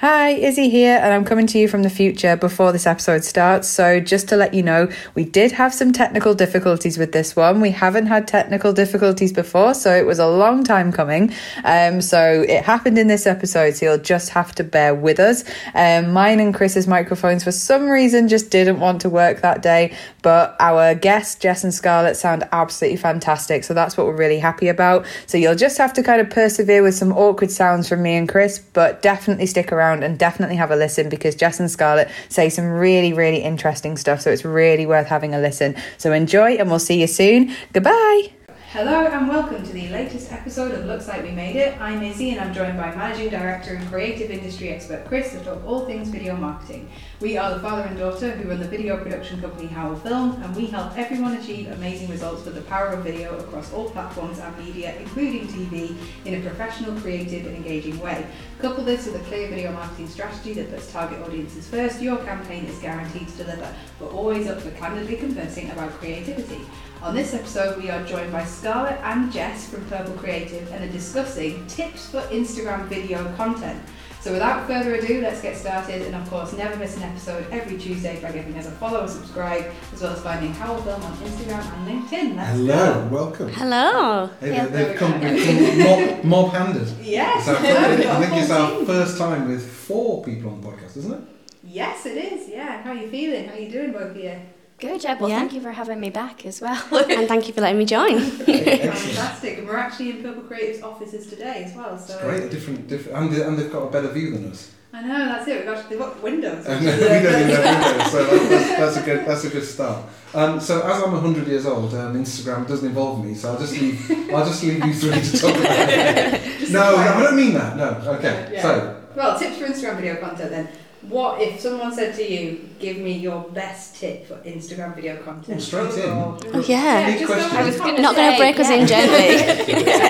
Hi, Izzy here, and I'm coming to you from the future before this episode starts. So, just to let you know, we did have some technical difficulties with this one. We haven't had technical difficulties before, so it was a long time coming. Um, so, it happened in this episode, so you'll just have to bear with us. Um, mine and Chris's microphones, for some reason, just didn't want to work that day, but our guests, Jess and Scarlett, sound absolutely fantastic. So, that's what we're really happy about. So, you'll just have to kind of persevere with some awkward sounds from me and Chris, but definitely stick around and definitely have a listen because Jess and Scarlett say some really, really interesting stuff. So it's really worth having a listen. So enjoy and we'll see you soon. Goodbye. Hello and welcome to the latest episode of Looks Like We Made It. I'm Izzy and I'm joined by Managing Director and Creative Industry Expert Chris to talk all things video marketing. We are the father and daughter who run the video production company Howell Film and we help everyone achieve amazing results with the power of video across all platforms and media, including TV, in a professional, creative and engaging way. Couple this with a clear video marketing strategy that puts target audiences first, your campaign is guaranteed to deliver, but always up for candidly conversing about creativity. On this episode, we are joined by Scarlett and Jess from Purple Creative and are discussing tips for Instagram video content. So without further ado, let's get started. And of course, never miss an episode every Tuesday by giving us a follow and subscribe, as well as finding Howell Film on Instagram and LinkedIn. Let's Hello, go. welcome. Hello. Hey, Yeah. they've come, they've come mob, mob handed. Yes, It's our- no, we've got I think a it's our first time with four people on the podcast, isn't it? Yes, it is. Yeah. How are you feeling? How are you doing, both of you? Good, yeah. Well, Yeah. thank you for having me back as well. and thank you for letting me join. Fantastic. And we're actually in Purple Creative's offices today as well. So It's great, different, different and, they, and they've got a better view than us. I know that's it. We've got they've got windows. And we don't even have windows, so that- that's, that's a good that's a good start. Um, so as I'm 100 years old, um, Instagram doesn't involve me, so I'll just leave I'll just leave you three to talk about it. No, no, I don't mean that. No, okay. Yeah. So Well, tips for Instagram video content then. What if someone said to you, "Give me your best tip for Instagram video content"? Straight in. overall? Oh, yeah. Big just go I was gonna Not going to say, break us in gently.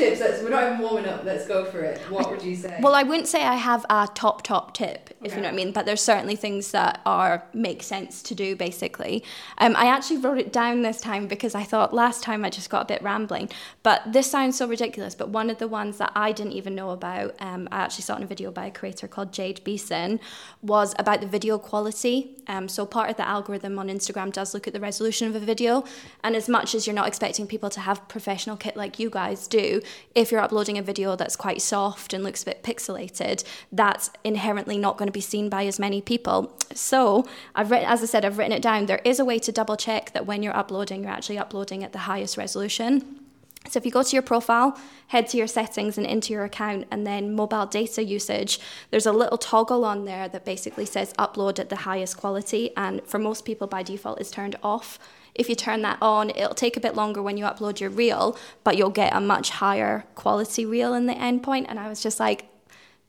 tips. Let's, we're not even warming up. Let's go for it. What would you say? Well, I wouldn't say I have a top top tip, if Okay. you know what I mean. But there's certainly things that are make sense to do. Basically, um, I actually wrote it down this time because I thought last time I just got a bit rambling. But this sounds so ridiculous. But one of the ones that I didn't even know about, um, I actually saw it in a video by a creator called Jade Beason, was about the video quality. Um, so part of the algorithm on Instagram does look at the resolution of a video, and as much as you're not expecting people to have professional kit like you guys do, if you're uploading a video that's quite soft and looks a bit pixelated, that's inherently not going to be seen by as many people. So I've written, as I said, I've written it down. There is a way to double check that when you're uploading, you're actually uploading at the highest resolution. So if you go to your profile, head to your settings and into your account, and then mobile data usage, there's a little toggle on there that basically says upload at the highest quality, and for most people by default is turned off. If you turn that on, it'll take a bit longer when you upload your reel, but you'll get a much higher quality reel in the endpoint. And I was just like,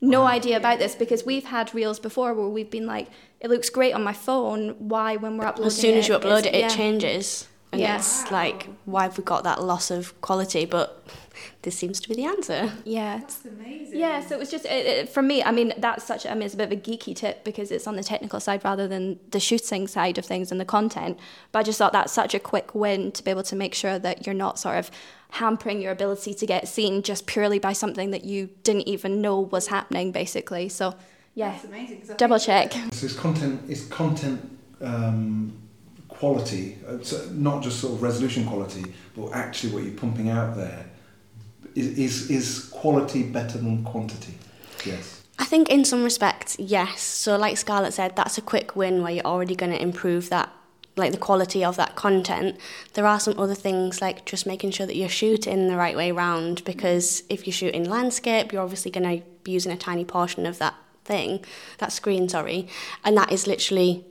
no idea about this because we've had reels before where we've been like, it looks great on my phone. Why, when we're uploading as soon as you upload it, it yeah. changes. And Yeah. it's like, why have we got that loss of quality? But this seems to be the answer. Yeah, that's amazing. Yeah, so it was just it, it, for me. I mean, that's such. I mean, it's a bit of a geeky tip because it's on the technical side rather than the shooting side of things and the content. But I just thought that's such a quick win to be able to make sure that you're not sort of hampering your ability to get seen just purely by something that you didn't even know was happening, basically. So, yeah, That's amazing. 'cause double check. So it's content, it's content um, quality, uh, so not just sort of resolution quality, but actually what you're pumping out there. Is, is, quality better than quantity? Yes. I think in some respects, yes. So, like Scarlett said, that's a quick win where you're already going to improve that, like the quality of that content. There are some other things like just making sure that you're shooting the right way round because if you shoot in landscape, you're obviously going to be using a tiny portion of that thing, that screen, sorry, and that is literally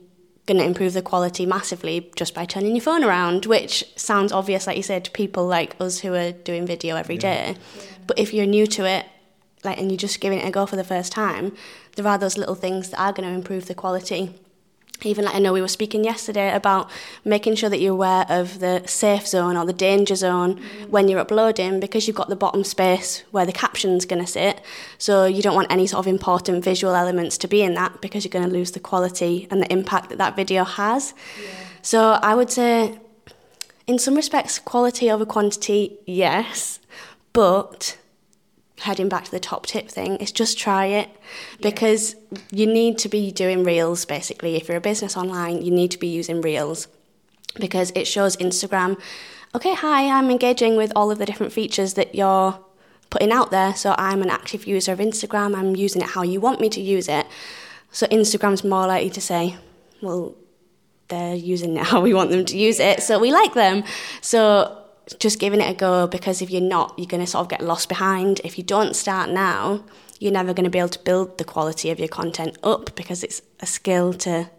going to improve the quality massively just by turning your phone around, which sounds obvious, like you said, to people like us who are doing video every day. But if you're new to it, like, and you're just giving it a go for the first time, there are those little things that are going to improve the quality. Even like I know we were speaking yesterday about making sure that you're aware of the safe zone or the danger zone mm. when you're uploading because you've got the bottom space where the caption's going to sit. So you don't want any sort of important visual elements to be in that because you're going to lose the quality and the impact that that video has. So I would say, in some respects, quality over quantity, yes, but heading back to the top tip thing, is just try it because you need to be doing reels basically. If you're a business online, you need to be using reels because it shows Instagram, okay, hi, I'm engaging with all of the different features that you're putting out there. So I'm an active user of Instagram, I'm using it how you want me to use it. So Instagram's more likely to say, well, they're using it how we want them to use it, so we like them. So just giving it a go because if you're not, you're going to sort of get lost behind. If you don't start now, you're never going to be able to build the quality of your content up because it's a skill to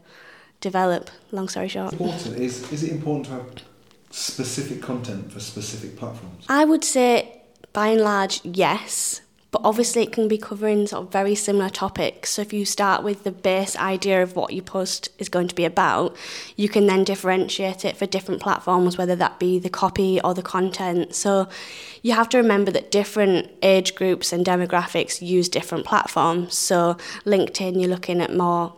develop. Long story short. Important is is it important to have specific content for specific platforms? I would say by and large, yes. But obviously, it can be covering sort of very similar topics. So, if you start with the base idea of what your post is going to be about, you can then differentiate it for different platforms, whether that be the copy or the content. So, you have to remember that different age groups and demographics use different platforms. So, LinkedIn, you're looking at more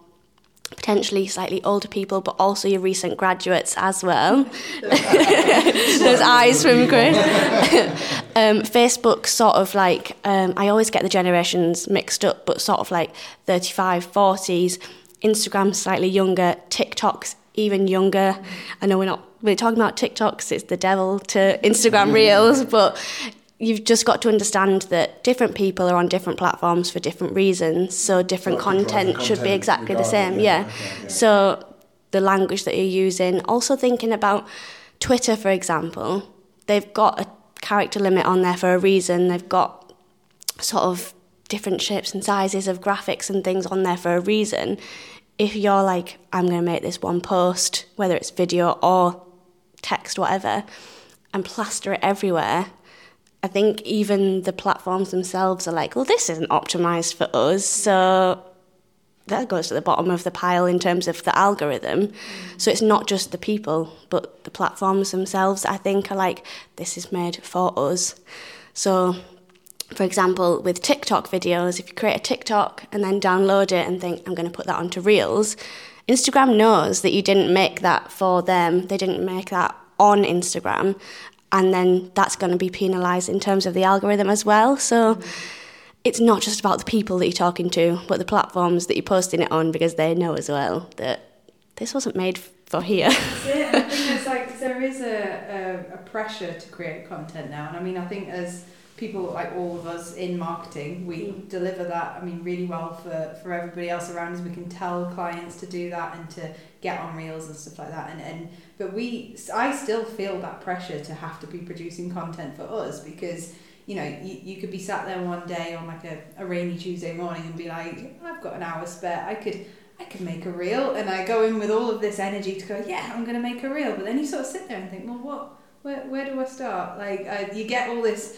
potentially slightly older people, but also your recent graduates as well. Those eyes from Chris. um, Facebook, sort of like, um, I always get the generations mixed up, but sort of like 35, 40s. Instagram, slightly younger. TikTok's even younger. I know we're not we're talking about TikToks, it's the devil to Instagram Reels, but you've just got to understand that different people are on different platforms for different reasons. So different content, should be exactly the same. Yeah. yeah. Okay, yeah. So the language that you're using. Also thinking about Twitter, for example, they've got a character limit on there for a reason. They've got sort of different shapes and sizes of graphics and things on there for a reason. If you're like, I'm going to make this one post, whether it's video or text, whatever, and plaster it everywhere, I think even the platforms themselves are like, well, this isn't optimized for us. So that goes to the bottom of the pile in terms of the algorithm. So it's not just the people, but the platforms themselves, I think, are like, this is made for us. So, for example, with TikTok videos, if you create a TikTok and then download it and think, I'm going to put that onto Reels, Instagram knows that you didn't make that for them, they didn't make that on Instagram, and then that's going to be penalised in terms of the algorithm as well. So it's not just about the people that you're talking to, but the platforms that you're posting it on because they know as well that this wasn't made for here. yeah, I think there's like there is a, a, a pressure to create content now, and I mean I think as people like all of us in marketing, we mm. deliver that. I mean, really well for for everybody else around us. We can tell clients to do that and to get on reels and stuff like that. And and but we, I still feel that pressure to have to be producing content for us because you know you, you could be sat there one day on like a, a rainy Tuesday morning and be like, I've got an hour spare. I could. I could make a reel, and I go in with all of this energy to go, yeah, I'm going to make a reel. But then you sort of sit there and think, well, what, where, where do I start? Like, uh, you get all this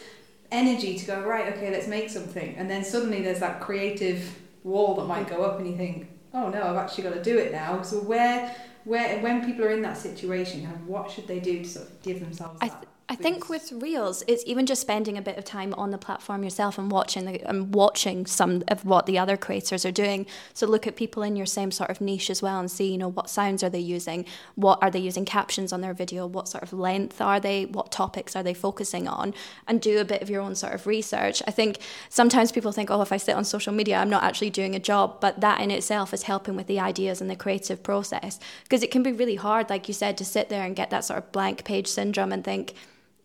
energy to go right okay let's make something. And then suddenly there's that creative wall that might go up and you think oh no i've actually got to do it now. So where where when people are in that situation of what should they do to sort of give themselves I th- I think with reels, it's even just spending a bit of time on the platform yourself and watching the, and watching some of what the other creators are doing. So look at people in your same sort of niche as well and see, you know, what sounds are they using? What are they using captions on their video? What sort of length are they? What topics are they focusing on? And do a bit of your own sort of research. I think sometimes people think, oh, if I sit on social media, I'm not actually doing a job, but that in itself is helping with the ideas and the creative process because it can be really hard, like you said, to sit there and get that sort of blank page syndrome and think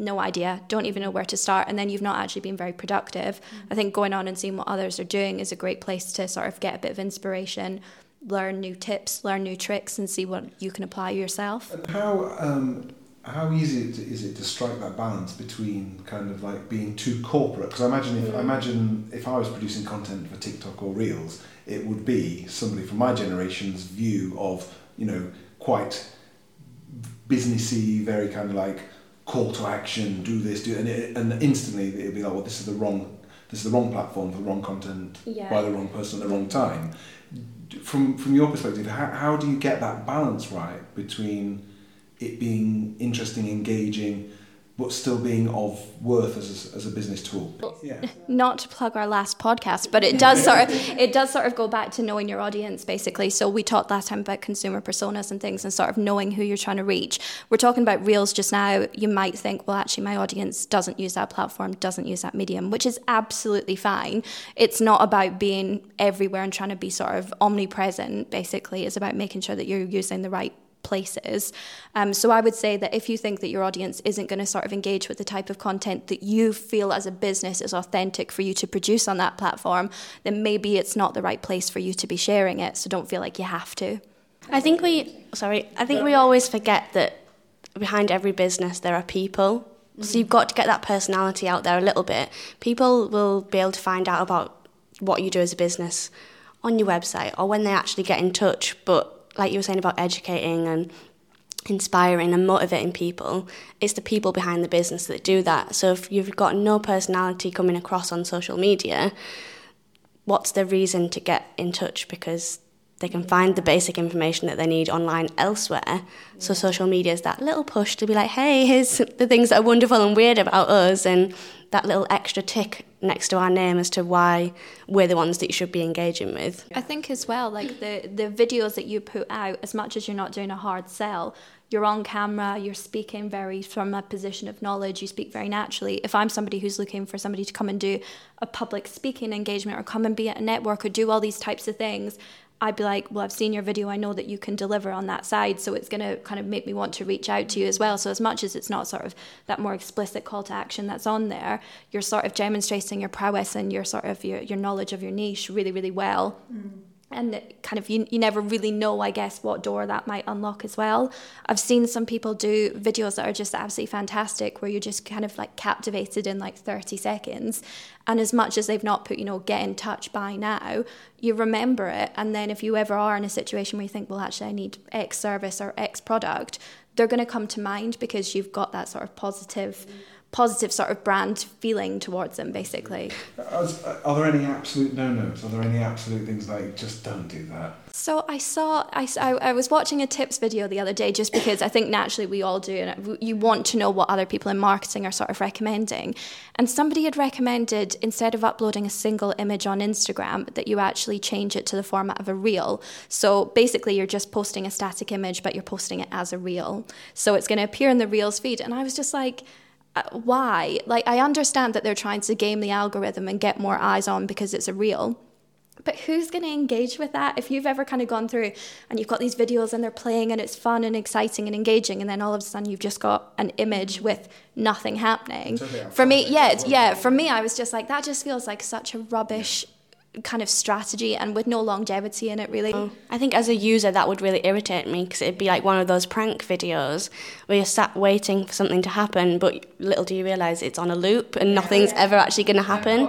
no idea, don't even know where to start, and then you've not actually been very productive. Mm-hmm. I think going on and seeing what others are doing is a great place to sort of get a bit of inspiration, learn new tips, learn new tricks, and see what you can apply yourself. And how um, how easy is it to strike that balance between kind of like being too corporate? Because I imagine if mm. I imagine if I was producing content for TikTok or Reels, it would be somebody from my generation's view of you know quite businessy, very kind of like call to action, do this, do and it, and instantly it'd be like, well, this is the wrong, this is the wrong platform for the wrong content yeah. by the wrong person at the wrong time. From from your perspective, how, how do you get that balance right between it being interesting, engaging, but still being of worth as a, as a business tool. Yeah. Not to plug our last podcast, but it does sort of it does sort of go back to knowing your audience basically. So we talked last time about consumer personas and things and sort of knowing who you're trying to reach. We're talking about reels just now. You might think, well actually my audience doesn't use that platform, doesn't use that medium, which is absolutely fine. It's not about being everywhere and trying to be sort of omnipresent basically. It's about making sure that you're using the right places. Um, so I would say that if you think that your audience isn't going to sort of engage with the type of content that you feel as a business is authentic for you to produce on that platform, then maybe it's not the right place for you to be sharing it. So don't feel like you have to. I think we, sorry, I think we always forget that behind every business there are people. So you've got to get that personality out there a little bit. People will be able to find out about what you do as a business on your website or when they actually get in touch, but like you were saying about educating and inspiring and motivating people, it's the people behind the business that do that. So if you've got no personality coming across on social media, what's the reason to get in touch? Because they can find the basic information that they need online elsewhere. So social media is that little push to be like, hey, here's the things that are wonderful and weird about us, and that little extra tick next to our name as to why we're the ones that you should be engaging with. I think as well, like the the videos that you put out, as much as you're not doing a hard sell, you're on camera, you're speaking very from a position of knowledge, you speak very naturally. If I'm somebody who's looking for somebody to come and do a public speaking engagement or come and be at a network or do all these types of things, I'd be like, well, I've seen your video. I know that you can deliver on that side. So it's going to kind of make me want to reach out to you as well. So, as much as it's not sort of that more explicit call to action that's on there, you're sort of demonstrating your prowess and your sort of your, your knowledge of your niche really, really well. Mm and kind of you, you never really know i guess what door that might unlock as well. I've seen some people do videos that are just absolutely fantastic where you're just kind of like captivated in like 30 seconds. And as much as they've not put you know get in touch by now you remember it. And then if you ever are in a situation where you think well actually i need x service or x product they're going to come to mind because you've got that sort of positive mm positive sort of brand feeling towards them, basically. Are, are there any absolute no-nos? Are there any absolute things like just don't do that? So I saw, I, I was watching a tips video the other day just because I think naturally we all do, and you want to know what other people in marketing are sort of recommending. And somebody had recommended instead of uploading a single image on Instagram, that you actually change it to the format of a reel. So basically, you're just posting a static image, but you're posting it as a reel. So it's going to appear in the Reels feed. And I was just like, uh, Uh, why? Like, I understand that they're trying to game the algorithm and get more eyes on because it's a reel. But who's going to engage with that? If you've ever kind of gone through and you've got these videos and they're playing and it's fun and exciting and engaging, and then all of a sudden you've just got an image with nothing happening. For me, yeah, yeah. For me, I was just like that. Just feels like such a rubbish kind of strategy and with no longevity in it really. Oh, I think as a user that would really irritate me because it'd be like one of those prank videos where you're sat waiting for something to happen but little do you realise it's on a loop and nothing's ever actually going to happen.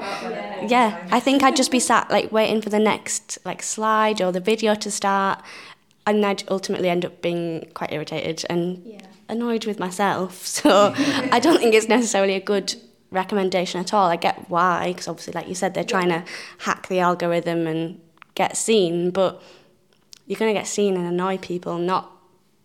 Yeah, I think I'd just be sat like waiting for the next like slide or the video to start and I'd ultimately end up being quite irritated and yeah. annoyed with myself. So I don't think it's necessarily a good recommendation at all. I get why, because obviously, like you said, they're trying to hack the algorithm and get seen, but you're going to get seen and annoy people, not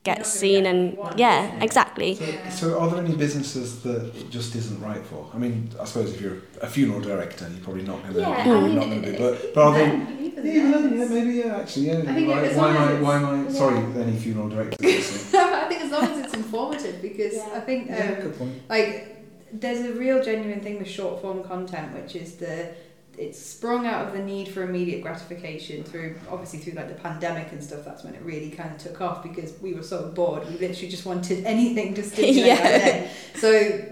get seen and yeah, exactly. So, so, are there any businesses that it just isn't right for? I mean, I suppose if you're a funeral director, you're probably not going to, yeah, probably not going to be. But, but are they? Yeah, yeah, maybe yeah. Actually, yeah. Why, why, am I? Why am I? Yeah. Sorry, any funeral directors. I think as long as it's informative, because yeah. I think um, yeah, good point. like there's a real genuine thing with short form content, which is the it's sprung out of the need for immediate gratification through obviously through like the pandemic and stuff that's when it really kind of took off because we were so bored we literally just wanted anything to stimulate yeah. our day so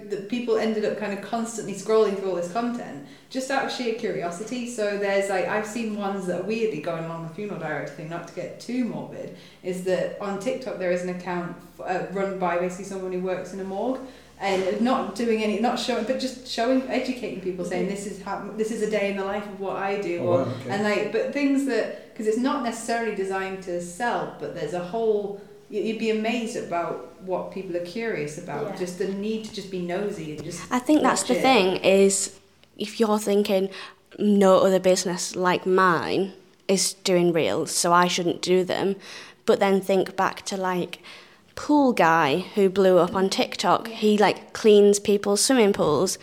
the people ended up kind of constantly scrolling through all this content just out of sheer curiosity. So there's like I've seen ones that are weirdly going along the funeral director thing not to get too morbid is that on TikTok there is an account uh, run by basically someone who works in a morgue and not doing any, not showing, but just showing, educating people, saying mm-hmm. this is how this is a day in the life of what I do, oh, or, okay. and like, but things that because it's not necessarily designed to sell, but there's a whole. You'd be amazed about what people are curious about. Yeah. Just the need to just be nosy and just. I think that's the it. thing is, if you're thinking, no other business like mine is doing reels, so I shouldn't do them, but then think back to like pool guy who blew up on TikTok. He like cleans people's swimming pools.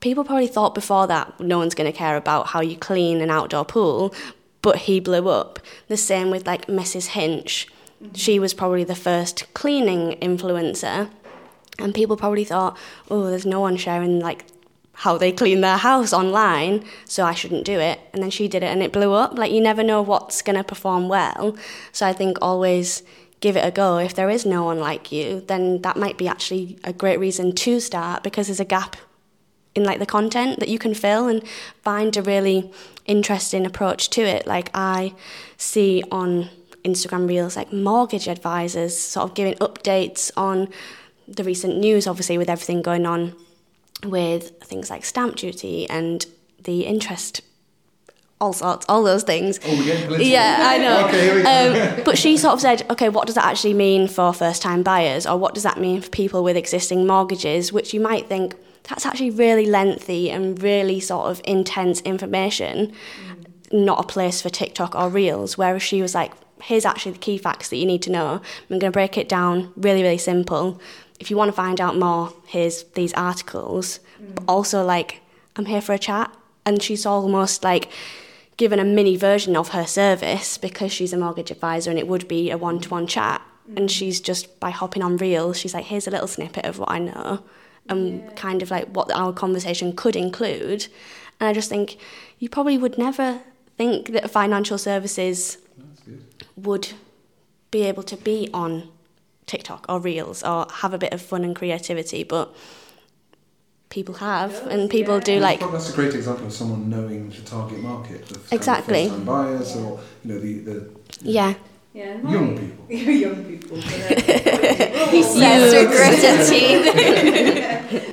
People probably thought before that no one's going to care about how you clean an outdoor pool, but he blew up. The same with like Mrs. Hinch. Mm-hmm. She was probably the first cleaning influencer, and people probably thought, oh, there's no one sharing like how they clean their house online, so I shouldn't do it. And then she did it and it blew up. Like, you never know what's going to perform well. So I think always give it a go. If there is no one like you, then that might be actually a great reason to start because there's a gap in like the content that you can fill and find a really interesting approach to it. Like I see on Instagram Reels like mortgage advisors sort of giving updates on the recent news, obviously with everything going on with things like stamp duty and the interest all sorts, all those things. Oh, we're getting. Yeah, I know. okay, um, but she sort of said, okay, what does that actually mean for first-time buyers, or what does that mean for people with existing mortgages? Which you might think that's actually really lengthy and really sort of intense information, mm. not a place for TikTok or Reels. Whereas she was like, here's actually the key facts that you need to know. I'm going to break it down really, really simple if you want to find out more, here's these articles. Mm. But also, like, I'm here for a chat. And she's almost like given a mini version of her service because she's a mortgage advisor and it would be a one to one chat. Mm. And she's just, by hopping on Reels, she's like, here's a little snippet of what I know and yeah. kind of like what our conversation could include. And I just think you probably would never think that financial services would be able to be on TikTok or Reels or have a bit of fun and creativity, but people have, and people yeah. do like. That's a great example of someone knowing the target market. Of exactly. Kind of buyers, or you know the the. Yeah. Yeah, young people. young people. he says through gritted teeth.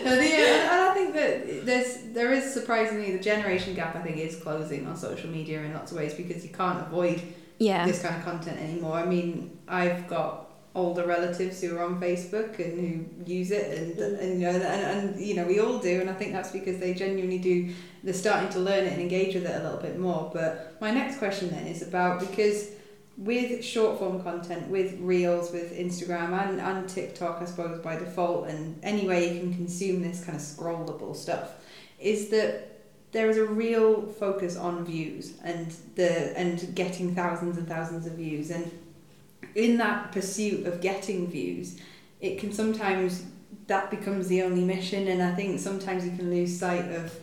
no, the, uh, and I think that there's there is surprisingly the generation gap. I think is closing on social media in lots of ways because you can't avoid yeah. this kind of content anymore. I mean, I've got older relatives who are on Facebook and who use it and, mm. and you know and, and you know we all do and I think that's because they genuinely do they're starting to learn it and engage with it a little bit more but my next question then is about because with short form content with reels with Instagram and, and TikTok I suppose by default and any way you can consume this kind of scrollable stuff is that there is a real focus on views and the and getting thousands and thousands of views and in that pursuit of getting views, it can sometimes that becomes the only mission, and I think sometimes you can lose sight of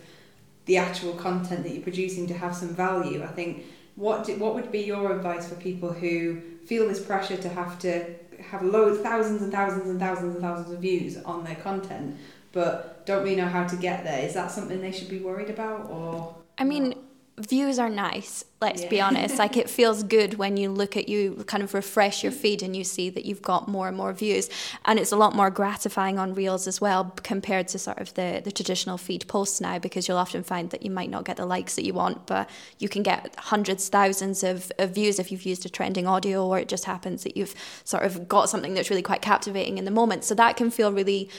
the actual content that you're producing to have some value. I think what do, what would be your advice for people who feel this pressure to have to have loads, thousands and thousands and thousands and thousands of views on their content, but don't really know how to get there? Is that something they should be worried about, or? I mean, views are nice let's yeah. be honest. Like it feels good when you look at you kind of refresh your feed and you see that you've got more and more views. And it's a lot more gratifying on reels as well compared to sort of the, the traditional feed posts now because you'll often find that you might not get the likes that you want but you can get hundreds thousands of, of views if you've used a trending audio or it just happens that you've sort of got something that's really quite captivating in the moment. So that can feel really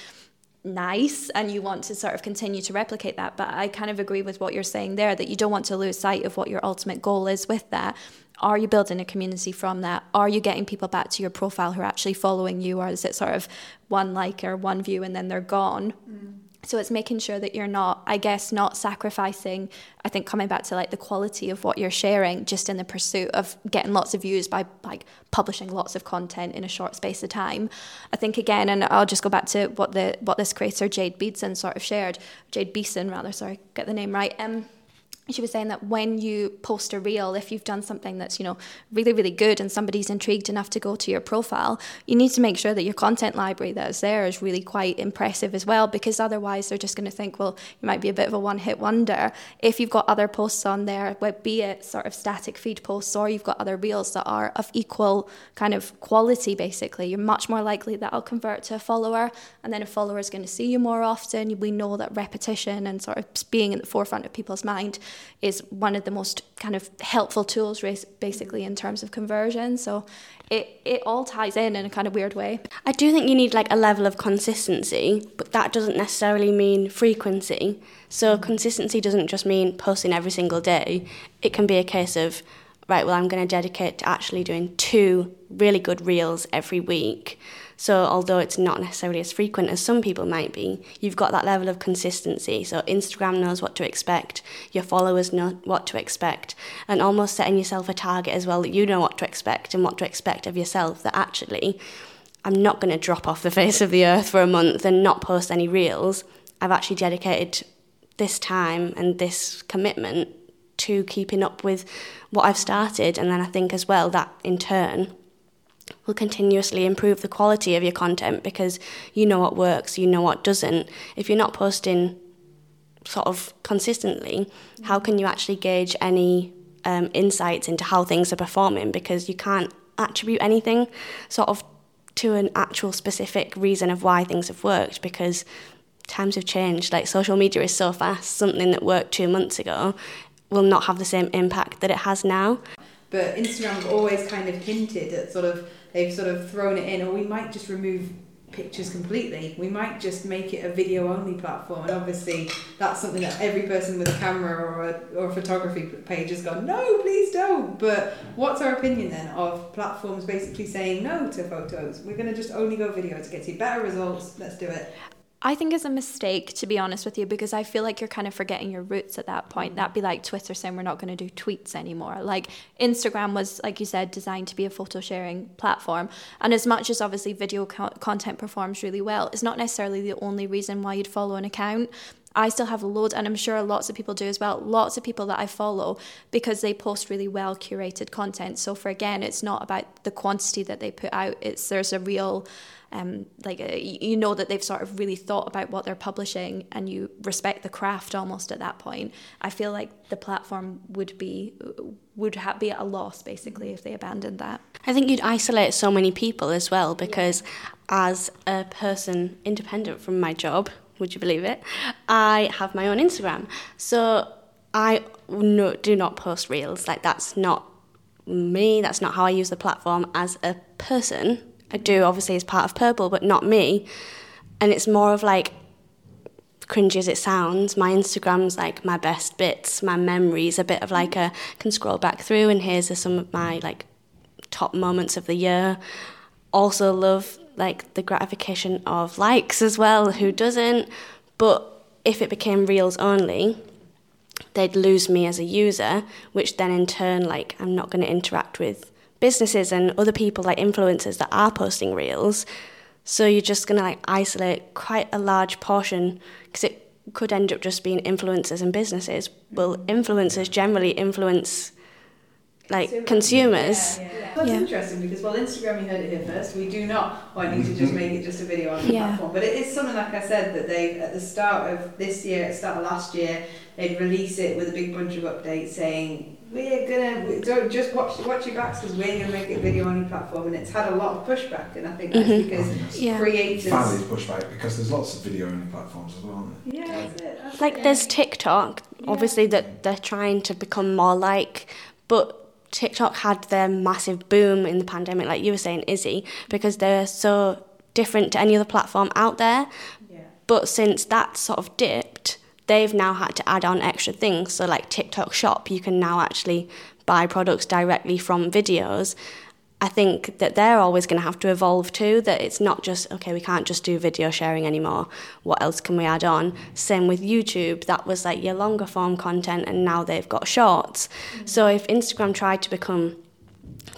nice and you want to sort of continue to replicate that. But I kind of agree with what you're saying there that you don't want to lose sight of what your ultimate goal is with that. Are you building a community from that? Are you getting people back to your profile who are actually following you, or is it sort of one like or one view and then they're gone? Mm. So it's making sure that you're not, I guess, not sacrificing. I think coming back to like the quality of what you're sharing, just in the pursuit of getting lots of views by like publishing lots of content in a short space of time. I think again, and I'll just go back to what the what this creator Jade Beason sort of shared. Jade Beason, rather, sorry, get the name right. Um, she was saying that when you post a reel, if you've done something that's, you know, really, really good and somebody's intrigued enough to go to your profile, you need to make sure that your content library that is there is really quite impressive as well, because otherwise they're just going to think, well, you might be a bit of a one hit wonder. If you've got other posts on there, be it sort of static feed posts or you've got other reels that are of equal kind of quality, basically, you're much more likely that I'll convert to a follower. And then a follower is going to see you more often. We know that repetition and sort of being in the forefront of people's mind is one of the most kind of helpful tools basically in terms of conversion. So it, it all ties in in a kind of weird way. I do think you need like a level of consistency but that doesn't necessarily mean frequency. So mm-hmm. consistency doesn't just mean posting every single day. It can be a case of right, well, I'm going to dedicate to actually doing two really good reels every week. So, although it's not necessarily as frequent as some people might be, you've got that level of consistency. So, Instagram knows what to expect, your followers know what to expect, and almost setting yourself a target as well that you know what to expect and what to expect of yourself. That actually, I'm not going to drop off the face of the earth for a month and not post any reels. I've actually dedicated this time and this commitment to keeping up with what I've started. And then I think as well that in turn will continuously improve the quality of your content because you know what works, you know what doesn't. If you're not posting sort of consistently, how can you actually gauge any um, insights into how things are performing? Because you can't attribute anything sort of to an actual specific reason of why things have worked because times have changed. Like social media is so fast, something that worked two months ago will not have the same impact that it has now. But Instagram always kind of hinted at sort of they've sort of thrown it in, or we might just remove pictures completely. We might just make it a video only platform, and obviously that's something that every person with a camera or a, or a photography page has gone, no, please don't. But what's our opinion then of platforms basically saying no to photos? We're going to just only go video to get you better results. Let's do it. I think is a mistake, to be honest with you, because I feel like you're kind of forgetting your roots at that point. That'd be like Twitter saying we're not going to do tweets anymore. Like Instagram was, like you said, designed to be a photo sharing platform. And as much as obviously video co- content performs really well, it's not necessarily the only reason why you'd follow an account. I still have a load, and I'm sure lots of people do as well. Lots of people that I follow because they post really well curated content. So for again, it's not about the quantity that they put out. It's there's a real um, like a, uh, you know that they've sort of really thought about what they're publishing and you respect the craft almost at that point. I feel like the platform would be would ha- be at a loss basically if they abandoned that. I think you'd isolate so many people as well because yeah. as a person independent from my job would you believe it? I have my own instagram. So i no, do not post reels. Like that's not me. That's not how i use the platform as a person I do obviously as part of Purple, but not me. And it's more of like cringy as it sounds. My Instagram's like my best bits, my memories, a bit of like a can scroll back through and here's some of my like top moments of the year. Also love like the gratification of likes as well. Who doesn't? But if it became reels only, they'd lose me as a user, which then in turn like I'm not going to interact with businesses and other people like influencers that are posting reels. So you're just going to like isolate quite a large portion because it could end up just being influencers and businesses. Well, influencers generally influence like consumers. Yeah, yeah. That's yeah. interesting because well, Instagram you heard it here first. We do not want you to just make it just a video on the yeah. platform, but it is something like I said that they at the start of this year, at the start of last year, they'd release it with a big bunch of updates saying we're gonna don't just watch watch your backs because we're gonna make it video only platform and it's had a lot of pushback and I think that's mm-hmm. because yeah. creators valid pushback because there's lots of video only platforms as well. Yeah, that's it. That's like it. there's TikTok, obviously yeah. that they're trying to become more like, but TikTok had their massive boom in the pandemic, like you were saying, Izzy, because they're so different to any other platform out there. Yeah. But since that sort of dipped, they've now had to add on extra things. So, like TikTok Shop, you can now actually buy products directly from videos. I think that they're always going to have to evolve too, that it's not just, okay, we can't just do video sharing anymore. What else can we add on? Same with YouTube, that was like your longer form content, and now they've got shorts. Mm-hmm. So if Instagram tried to become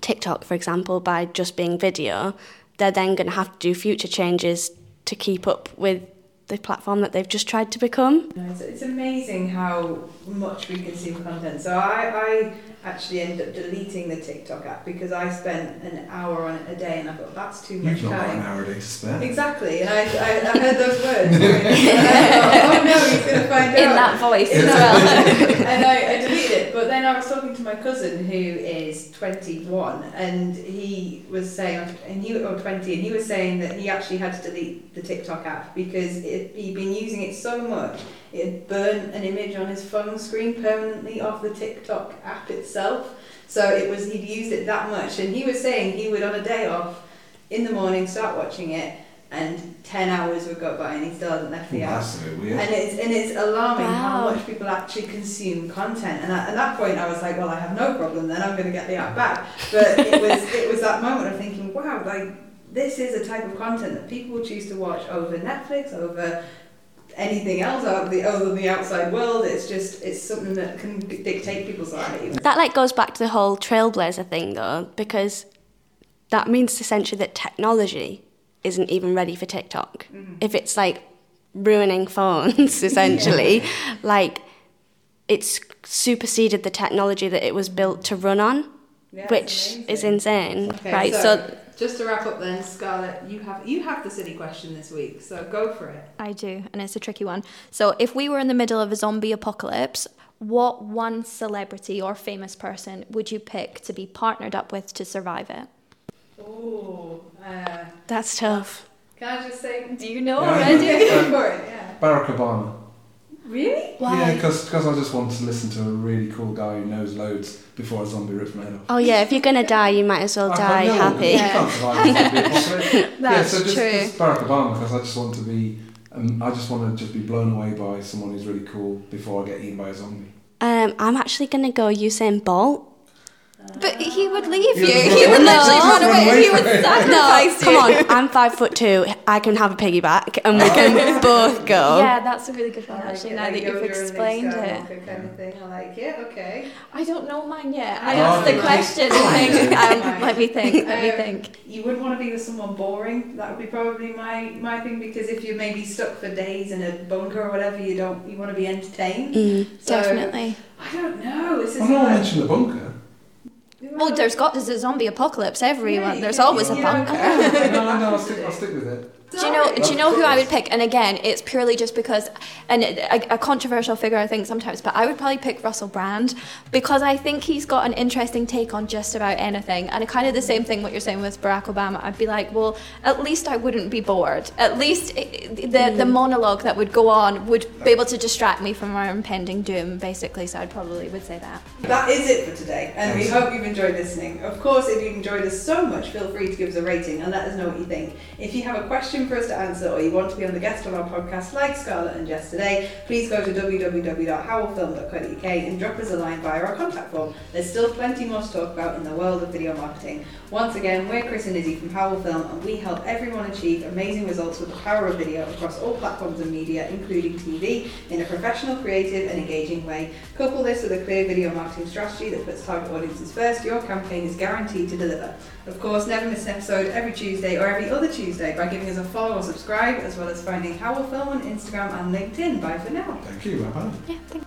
TikTok, for example, by just being video, they're then going to have to do future changes to keep up with the platform that they've just tried to become. It's, amazing how much we consume content. So I, I actually ended up deleting the TikTok app because I spent an hour on it a day and I thought that's too much You've not time. Got an hour a day to spare. Exactly, and I, I, I heard those words. oh no, he's going to find In out. In that voice In as well. and I, I deleted it, but then I was talking to my cousin who is 21 and he was saying, and he or 20, and he was saying that he actually had to delete the TikTok app because it, he'd been using it so much it had burnt an image on his phone screen permanently of the TikTok app itself. So it was he'd used it that much, and he was saying he would on a day off in the morning start watching it, and 10 hours would go by and he still hasn't left the Ooh, app. that's a bit weird. And it's, and it's alarming how much people actually consume content. And at, at that point, I was like, well, I have no problem then, I'm going to get the app back. But it was, it was that moment of thinking, wow, like, this is a type of content that people choose to watch over Netflix, over anything else out of the, other than the outside world. It's just, it's something that can dictate people's lives. That like goes back to the whole trailblazer thing though, because that means essentially that technology isn't even ready for TikTok. Mm-hmm. If it's like ruining phones, essentially, like it's superseded the technology that it was built to run on, Yeah, it's which is insane. Okay, Right, so, so- just to wrap up then, Scarlett, you have you have the city question this week, so go for it. I do, and it's a tricky one. So, if we were in the middle of a zombie apocalypse, what one celebrity or famous person would you pick to be partnered up with to survive it? Oh, uh, That's tough. can I just say? Do you know Yeah. already? Go for yeah. Barack Obama. Really? Yeah, because I just want to listen to a really cool guy who knows loads before a zombie rips my head off. Oh yeah, if you're gonna die, you might as well I die can't- no, happy. You can't survive a yeah, so just, true. just Barack Obama because I just want to be, um, I just want to just be blown away by someone who's really cool before I get eaten by a zombie. Um, I'm actually gonna go Usain Bolt. But he would leave you. He would run literally run Run away. away He would from sacrifice No, you. come on. I'm five foot two. I can have a piggyback, and we can both go. Yeah, that's a really good one, like actually, it, now like that you've Yoda and Luke explained it. Kind of thing. I like it. Okay. I don't know mine yet. I Oh, asked the okay. question. I think. okay. Um, let me think. Let me Um, think. You wouldn't want to be with someone boring. That would be probably my my thing because if you're maybe stuck for days in a bunker or whatever, you don't you want to be entertained. Mm. So, Definitely. I don't know. This is Oh no, I hard. mentioned the bunker. Well, there's got there's a zombie apocalypse. Everyone, Yeah, there's yeah, always a yeah, bunker. no, no, no, I'll stick, I'll stick with it. Do you know? Do you know who I would pick? And again, it's purely just because, and a, a controversial figure, I think sometimes, but I would probably pick Russell Brand because I think he's got an interesting take on just about anything, and kind of the same thing what you're saying with Barack Obama. I'd be like, well, at least I wouldn't be bored. At least it, the the mm. monologue that would go on would be able to distract me from our impending doom, basically. So I'd probably would say that. That is it for today, and we hope you've enjoyed listening. Of course, if you've enjoyed us so much, feel free to give us a rating and let us know what you think. If you have a question for us to answer or you want to be on the guest on our podcast like Scarlett and Jess today, please go to www.howlfilm.co.uk and drop us a line via our contact form. There's still plenty more to talk about in the world of video marketing. Once again, we're Chris and Izzy from Howell Film and we help everyone achieve amazing results with the power of video across all platforms and media, including TV, in a professional, creative and engaging way. Couple this with a clear video marketing strategy that puts target audiences first, your campaign is guaranteed to deliver. Of course, never miss an episode every Tuesday or every other Tuesday by giving us a follow or subscribe, as well as finding Howell Film on Instagram and LinkedIn. Bye for now. Thank you, bye bye. Yeah. Thank